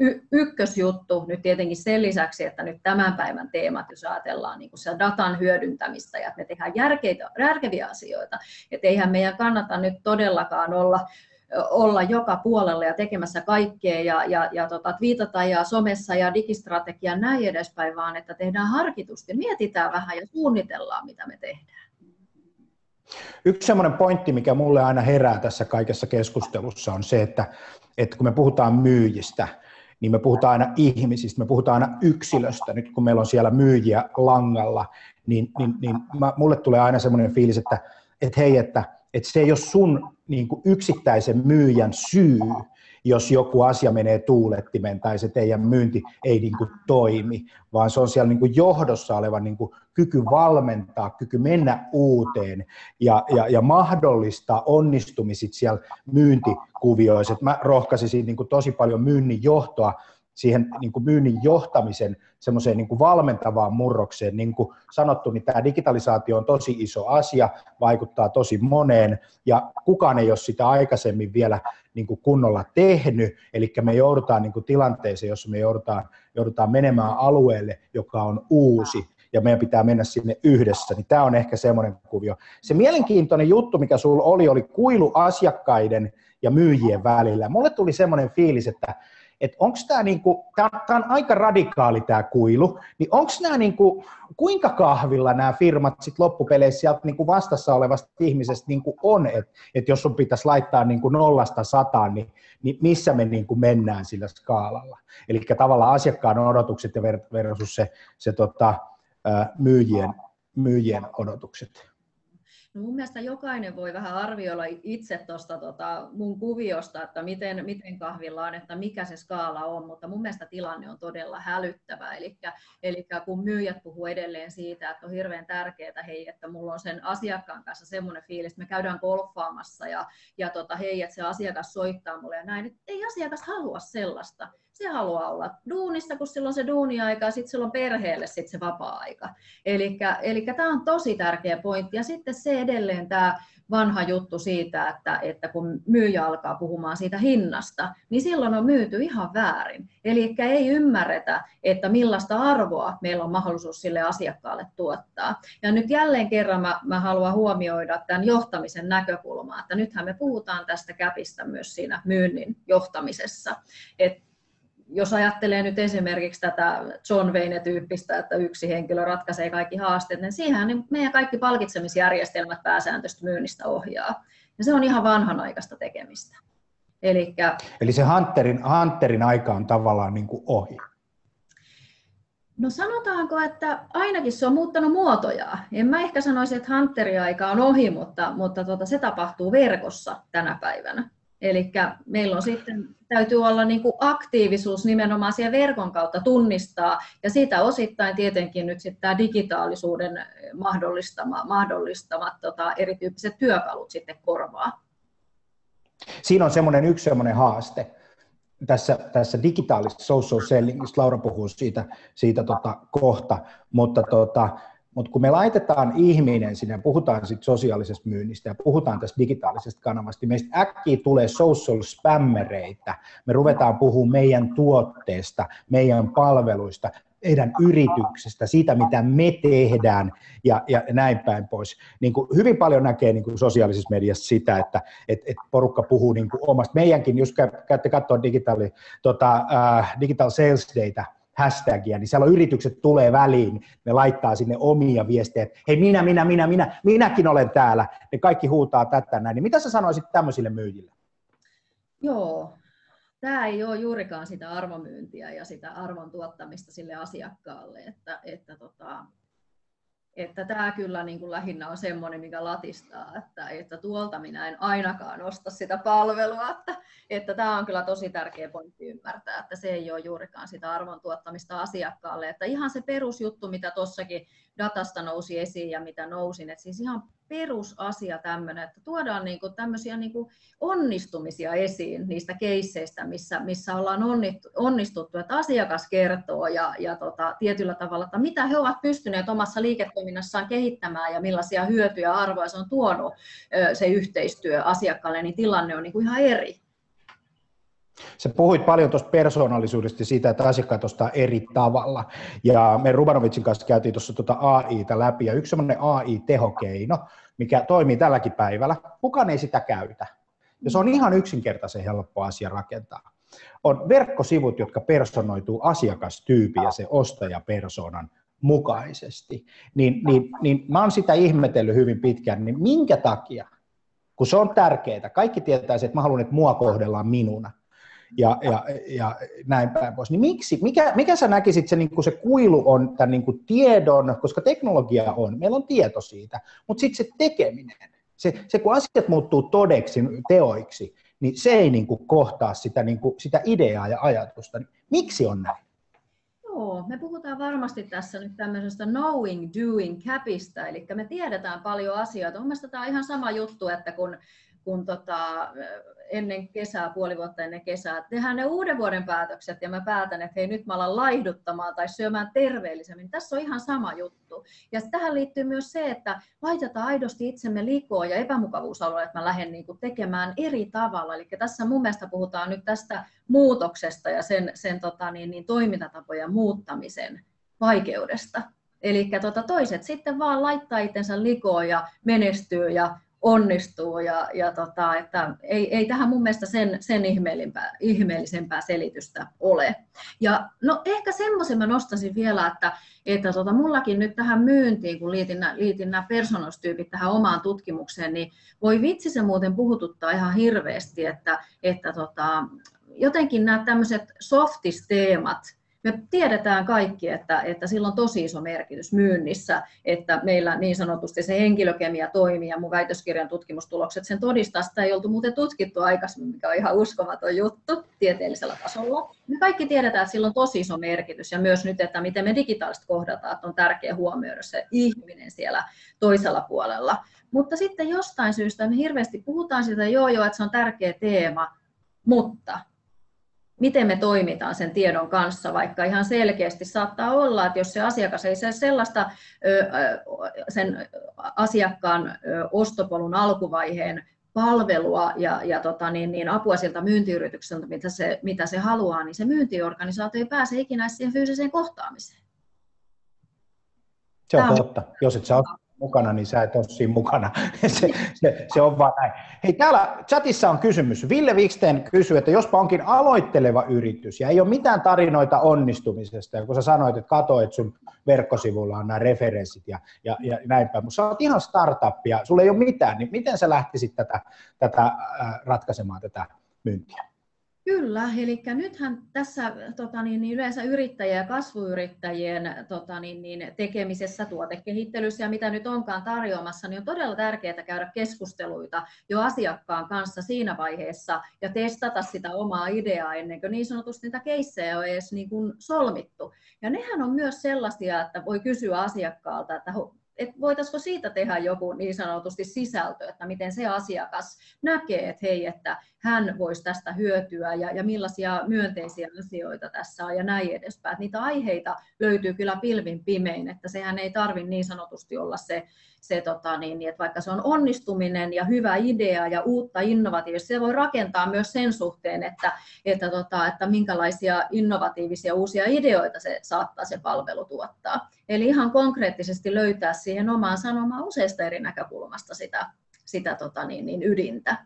y- ykkösjuttu nyt tietenkin sen lisäksi, että nyt tämän päivän teemat, jos ajatellaan niin kuin datan hyödyntämistä ja että me tehdään järkeitä, järkeviä asioita, että eihän meidän kannata nyt todellakaan olla olla joka puolella ja tekemässä kaikkea ja, ja, ja tota, twiitata ja somessa ja digistrategia näin edespäin, vaan että tehdään harkitusti, mietitään vähän ja suunnitellaan, mitä me tehdään. Yksi semmoinen pointti, mikä mulle aina herää tässä kaikessa keskustelussa on se, että, että kun me puhutaan myyjistä, niin me puhutaan aina ihmisistä, me puhutaan aina yksilöstä. Nyt kun meillä on siellä myyjiä langalla, niin, niin, niin mä, mulle tulee aina semmoinen fiilis, että, että hei, että, että se ei ole sun niin kuin yksittäisen myyjän syy, jos joku asia menee tuulettimen tai se teidän myynti ei niin kuin toimi, vaan se on siellä niin kuin johdossa oleva niin kuin kyky valmentaa, kyky mennä uuteen ja, ja, ja mahdollistaa onnistumisit siellä myyntikuvioissa. mä rohkaisisin niin kuin tosi paljon myynnin johtoa siihen niin kuin myynnin johtamisen semmoiseen niin kuin valmentavaan murrokseen. Niin kuin sanottu, niin tämä digitalisaatio on tosi iso asia, vaikuttaa tosi moneen, ja kukaan ei ole sitä aikaisemmin vielä niin kuin kunnolla tehnyt, eli me joudutaan niin kuin tilanteeseen, jossa me joudutaan, joudutaan menemään alueelle, joka on uusi, ja meidän pitää mennä sinne yhdessä, niin tämä on ehkä semmoinen kuvio. Se mielenkiintoinen juttu, mikä sulla oli, oli kuilu asiakkaiden ja myyjien välillä. Mulle tuli semmoinen fiilis, että että onko tämä niinku, on, on aika radikaali tämä kuilu, niin onko nämä niinku, kuinka kahvilla nämä firmat sit loppupeleissä sieltä niinku vastassa olevasta ihmisestä niinku on, että et jos sun pitäisi laittaa niinku nollasta sataan, niin, niin missä me niinku mennään sillä skaalalla. Eli tavallaan asiakkaan odotukset ja versus se, se tota, myyjien, myyjien odotukset. No mun mielestä jokainen voi vähän arvioida itse tuosta tota mun kuviosta, että miten, miten kahvilla on, että mikä se skaala on, mutta mun mielestä tilanne on todella hälyttävä. Eli, eli kun myyjät puhuu edelleen siitä, että on hirveän tärkeää, hei, että mulla on sen asiakkaan kanssa semmoinen fiilis, että me käydään golfaamassa ja, ja tota, hei, että se asiakas soittaa mulle ja näin, että ei asiakas halua sellaista se haluaa olla duunissa, kun silloin se duuniaika ja sitten silloin perheelle sit se vapaa-aika. Eli tämä on tosi tärkeä pointti. Ja sitten se edelleen tämä vanha juttu siitä, että, että kun myyjä alkaa puhumaan siitä hinnasta, niin silloin on myyty ihan väärin. Eli ei ymmärretä, että millaista arvoa meillä on mahdollisuus sille asiakkaalle tuottaa. Ja nyt jälleen kerran mä, mä haluan huomioida tämän johtamisen näkökulmaa, että nythän me puhutaan tästä käpistä myös siinä myynnin johtamisessa. Että jos ajattelee nyt esimerkiksi tätä John Wayne-tyyppistä, että yksi henkilö ratkaisee kaikki haasteet, niin siihen niin meidän kaikki palkitsemisjärjestelmät pääsääntöistä myynnistä ohjaa. Ja se on ihan vanhanaikaista tekemistä. Elikkä, Eli se Hunterin, Hunterin aika on tavallaan niin kuin ohi. No sanotaanko, että ainakin se on muuttanut muotoja. En mä ehkä sanoisi, että Hunterin aika on ohi, mutta, mutta tota, se tapahtuu verkossa tänä päivänä. Eli meillä on sitten, täytyy olla niin kuin aktiivisuus nimenomaan siellä verkon kautta tunnistaa, ja siitä osittain tietenkin nyt sitten tämä digitaalisuuden mahdollistama, mahdollistamat tota, erityyppiset työkalut sitten korvaa. Siinä on semmoinen yksi semmoinen haaste tässä, tässä digitaalisessa social sellingissa, Laura puhuu siitä, siitä tota, kohta, mutta tota, mutta kun me laitetaan ihminen sinne, puhutaan sitten sosiaalisesta myynnistä ja puhutaan tästä digitaalisesta kanavasta, niin meistä äkkiä tulee social spammereita. Me ruvetaan puhumaan meidän tuotteesta, meidän palveluista, meidän yrityksestä, siitä mitä me tehdään ja, ja näin päin pois. Niin kuin hyvin paljon näkee niin kuin sosiaalisessa mediassa sitä, että et, et porukka puhuu niin kuin omasta. Meidänkin, jos käytte katsoa digitaali, tota, uh, digital sales data, hashtagia, niin siellä on yritykset tulee väliin, ne laittaa sinne omia viestejä, että hei minä, minä, minä, minä, minäkin olen täällä, ne kaikki huutaa tätä näin, niin mitä sä sanoisit tämmöisille myyjille? Joo, tämä ei ole juurikaan sitä arvomyyntiä ja sitä arvon tuottamista sille asiakkaalle, että, että tota, että tämä kyllä niin kuin lähinnä on semmoinen, mikä latistaa, että, että tuolta minä en ainakaan osta sitä palvelua, että, että tämä on kyllä tosi tärkeä pointti ymmärtää, että se ei ole juurikaan sitä arvon tuottamista asiakkaalle, että ihan se perusjuttu, mitä tuossakin datasta nousi esiin ja mitä nousin, että siis ihan perusasia tämmöinen, että tuodaan niin kuin tämmöisiä niin kuin onnistumisia esiin niistä keisseistä, missä, missä ollaan onnistuttu, että asiakas kertoo ja, ja tota, tietyllä tavalla, että mitä he ovat pystyneet omassa liiketoiminnassaan kehittämään ja millaisia hyötyjä ja arvoja se on tuonut se yhteistyö asiakkaalle, niin tilanne on niin kuin ihan eri. Sä puhuit paljon tuosta persoonallisuudesta siitä, että asiakkaat ostaa eri tavalla. Ja me Rubanovitsin kanssa käytiin tuossa tuota AIta läpi, ja yksi semmoinen AI-tehokeino, mikä toimii tälläkin päivällä, kukaan ei sitä käytä. Ja se on ihan yksinkertaisen helppo asia rakentaa. On verkkosivut, jotka personoituu asiakastyypin ja se ostajapersonan mukaisesti. Niin, niin, niin mä oon sitä ihmetellyt hyvin pitkään, niin minkä takia, kun se on tärkeää, kaikki tietää että mä haluan, että mua kohdellaan minuna, ja, ja, ja näin päin pois. Niin miksi, mikä, mikä sä näkisit, se, niin se kuilu on tämän niin kuin tiedon, koska teknologia on, meillä on tieto siitä, mutta sitten se tekeminen, se, se kun asiat muuttuu todeksi, teoiksi, niin se ei niin kuin kohtaa sitä, niin kuin, sitä ideaa ja ajatusta. Miksi on näin? Joo, me puhutaan varmasti tässä nyt tämmöisestä knowing, doing capista, eli me tiedetään paljon asioita. Mielestäni tämä on ihan sama juttu, että kun kun tota, ennen kesää, puoli vuotta ennen kesää, tehdään ne uuden vuoden päätökset ja mä päätän, että hei nyt mä alan laihduttamaan tai syömään terveellisemmin. Tässä on ihan sama juttu. Ja tähän liittyy myös se, että laitetaan aidosti itsemme likoon ja epämukavuusalueet mä lähden niin tekemään eri tavalla. Eli tässä mun mielestä puhutaan nyt tästä muutoksesta ja sen, sen tota, niin, niin, toimintatapojen muuttamisen vaikeudesta. Eli tota, toiset sitten vaan laittaa itsensä likoon ja menestyy ja onnistuu ja, ja tota, että ei, ei tähän mun mielestä sen, sen ihmeellisempää, ihmeellisempää selitystä ole. Ja no ehkä semmoisen mä nostasin vielä, että, että tota, mullakin nyt tähän myyntiin, kun liitin, liitin nämä personostyypit tähän omaan tutkimukseen, niin voi vitsi se muuten puhututtaa ihan hirveästi, että, että tota, jotenkin nämä tämmöiset softisteemat, me tiedetään kaikki, että, että sillä on tosi iso merkitys myynnissä, että meillä niin sanotusti se henkilökemia toimii ja mun väitöskirjan tutkimustulokset sen todistaa. Sitä ei oltu muuten tutkittu aikaisemmin, mikä on ihan uskomaton juttu tieteellisellä tasolla. Me kaikki tiedetään, että sillä on tosi iso merkitys ja myös nyt, että miten me digitaalisesti kohdataan, että on tärkeää huomioida se ihminen siellä toisella puolella. Mutta sitten jostain syystä me hirveästi puhutaan siitä, joo joo, että se on tärkeä teema, mutta miten me toimitaan sen tiedon kanssa, vaikka ihan selkeästi saattaa olla, että jos se asiakas ei saa sellaista sen asiakkaan ostopolun alkuvaiheen palvelua ja, ja tota, niin, niin apua sieltä myyntiyritykseltä, mitä se, mitä se haluaa, niin se myyntiorganisaatio ei pääse ikinä siihen fyysiseen kohtaamiseen. Se on totta. Jos et ole mukana, niin sä et ole siinä mukana. se, se, se on vaan näin. Hei, täällä chatissa on kysymys. Ville Viksten kysyy, että jospa onkin aloitteleva yritys ja ei ole mitään tarinoita onnistumisesta, ja kun sä sanoit, että katoit sun verkkosivulla on nämä referenssit ja, ja, ja näin päin, mutta sä oot ihan startup ja sulla ei ole mitään, niin miten sä lähtisit tätä, tätä äh, ratkaisemaan tätä myyntiä? Kyllä, eli nythän tässä tota niin, niin yleensä yrittäjien ja kasvuyrittäjien tota niin, niin, tekemisessä, tuotekehittelyssä ja mitä nyt onkaan tarjoamassa, niin on todella tärkeää käydä keskusteluita jo asiakkaan kanssa siinä vaiheessa ja testata sitä omaa ideaa ennen kuin niin sanotusti niitä keissejä on edes niin kuin solmittu. Ja nehän on myös sellaisia, että voi kysyä asiakkaalta, että että voitaisiko siitä tehdä joku niin sanotusti sisältö, että miten se asiakas näkee, että hei, että hän voisi tästä hyötyä ja, ja millaisia myönteisiä asioita tässä on ja näin edespäin. Että niitä aiheita löytyy kyllä pilvin pimein, että sehän ei tarvitse niin sanotusti olla se, se tota, niin, niin, että vaikka se on onnistuminen ja hyvä idea ja uutta innovatiivista, se voi rakentaa myös sen suhteen, että, että, tota, että minkälaisia innovatiivisia uusia ideoita se saattaa se palvelu tuottaa. Eli ihan konkreettisesti löytää siihen omaan sanomaan useista eri näkökulmasta sitä, sitä tota, niin, niin ydintä.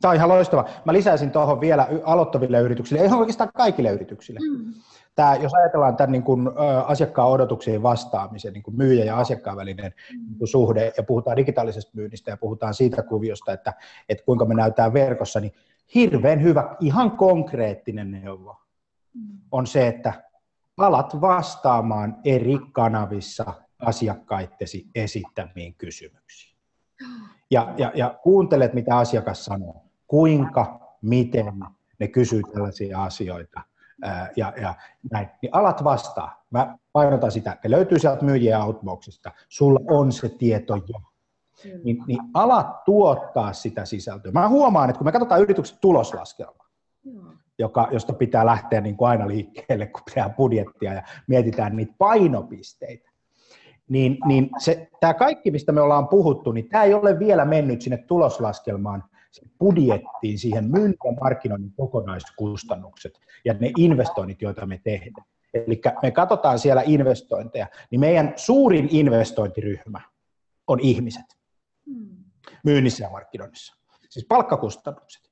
Tämä on ihan loistava. Mä lisäisin tuohon vielä aloittaville yrityksille, ei oikeastaan kaikille yrityksille. Mm. Tämä, jos ajatellaan tämän niin kuin, asiakkaan odotuksiin vastaamisen, niin kuin myyjä ja asiakkaan välinen mm. niin kuin suhde, ja puhutaan digitaalisesta myynnistä ja puhutaan siitä kuviosta, että, että kuinka me näytään verkossa, niin hirveän hyvä, ihan konkreettinen neuvo mm. on se, että alat vastaamaan eri kanavissa asiakkaittesi esittämiin kysymyksiin. Ja, ja, ja kuuntelet, mitä asiakas sanoo kuinka, miten ne kysyy tällaisia asioita ja, ja näin, niin alat vastaa. Mä painotan sitä, ne löytyy sieltä myyjien outboxista, sulla on se tieto jo. Niin, niin alat tuottaa sitä sisältöä. Mä huomaan, että kun me katsotaan yrityksen tuloslaskelmaa, joka, josta pitää lähteä niin kuin aina liikkeelle, kun tehdään budjettia ja mietitään niitä painopisteitä, niin, niin se, tämä kaikki, mistä me ollaan puhuttu, niin tämä ei ole vielä mennyt sinne tuloslaskelmaan budjettiin, siihen myynnin ja markkinoinnin kokonaiskustannukset ja ne investoinnit, joita me tehdään. Eli me katsotaan siellä investointeja, niin meidän suurin investointiryhmä on ihmiset hmm. myynnissä ja markkinoinnissa, siis palkkakustannukset.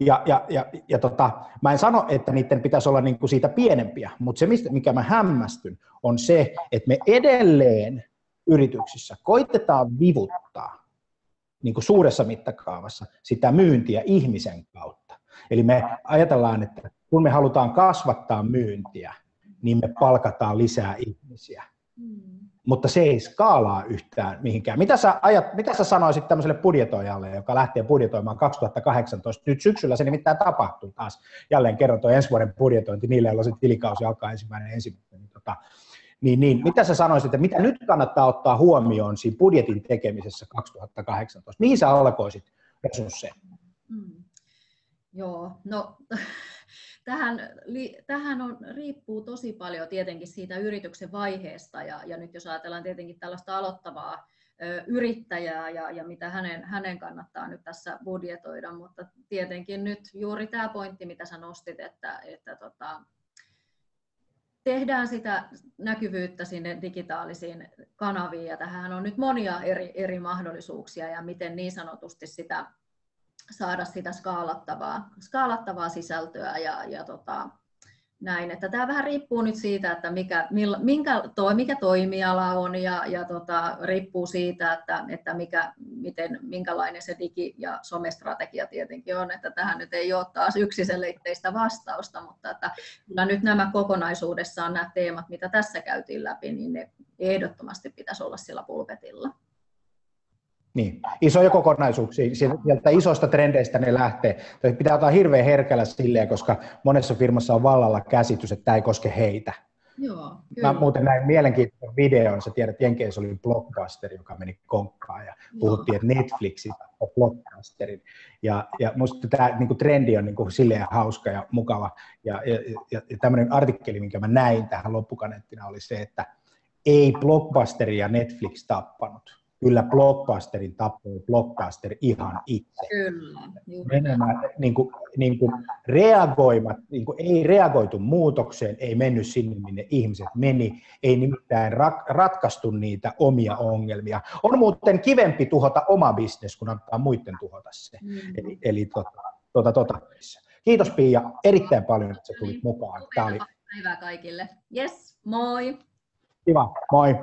Ja, ja, ja, ja tota, mä en sano, että niiden pitäisi olla niinku siitä pienempiä, mutta se, mikä mä hämmästyn, on se, että me edelleen yrityksissä koitetaan vivuttaa niin kuin suuressa mittakaavassa sitä myyntiä ihmisen kautta. Eli me ajatellaan, että kun me halutaan kasvattaa myyntiä, niin me palkataan lisää ihmisiä. Mm. Mutta se ei skaalaa yhtään mihinkään. Mitä sä, ajat, mitä sä sanoisit tämmöiselle budjetoijalle, joka lähtee budjetoimaan 2018? Nyt syksyllä se nimittäin tapahtuu taas. Jälleen kerran tuo ensi vuoden budjetointi niille, joilla se tilikausi alkaa ensimmäinen ensimmäinen. Niin tota, niin, niin, mitä sä sanoisit, että mitä nyt kannattaa ottaa huomioon siinä budjetin tekemisessä 2018? Mihin sä alkoisit resursseja. Mm. Joo, no tähän, tähän on, riippuu tosi paljon tietenkin siitä yrityksen vaiheesta ja, ja nyt jos ajatellaan tietenkin tällaista aloittavaa ö, yrittäjää ja, ja mitä hänen, hänen kannattaa nyt tässä budjetoida, mutta tietenkin nyt juuri tämä pointti, mitä sä nostit, että, että tota, tehdään sitä näkyvyyttä sinne digitaalisiin kanaviin ja tähän on nyt monia eri, eri mahdollisuuksia ja miten niin sanotusti sitä saada sitä skaalattavaa, skaalattavaa sisältöä ja, ja tota, näin. Että tämä vähän riippuu nyt siitä, että mikä, millä, minkä, toi, mikä toimiala on ja, ja tota, riippuu siitä, että, että mikä, miten, minkälainen se digi- ja somestrategia tietenkin on. Että tähän nyt ei ole taas yksiselitteistä vastausta, mutta että kyllä nyt nämä kokonaisuudessaan nämä teemat, mitä tässä käytiin läpi, niin ne ehdottomasti pitäisi olla sillä pulpetilla. Niin, isoja kokonaisuuksia, sieltä isoista trendeistä ne lähtee. Pitää ottaa hirveän herkällä silleen, koska monessa firmassa on vallalla käsitys, että tämä ei koske heitä. Joo, kyllä. Mä muuten näin mielenkiintoisen videon, sä tiedät, Jenkeissä oli Blockbuster, joka meni konkkaan ja puhuttiin, että Netflix on Blockbusterin. Ja, ja musta tämä niin kuin trendi on niin kuin silleen hauska ja mukava. Ja, ja, ja, ja tämmöinen artikkeli, minkä mä näin tähän loppukaneettina oli se, että ei Blockbusteria Netflix tappanut kyllä Blockbusterin tappoi Blockbuster ihan itse. Kyllä. Menemään, niin kuin, niin kuin reagoimat, niin kuin ei reagoitu muutokseen, ei mennyt sinne, minne ihmiset meni, ei nimittäin rak, ratkaistu niitä omia ongelmia. On muuten kivempi tuhota oma bisnes, kun antaa muiden tuhota se. Mm. Eli, eli tota, tota, tota. Kiitos Pia erittäin paljon, että sä tulit mukaan. Tämä oli... Päivää kaikille. Yes, moi! Kiva, moi!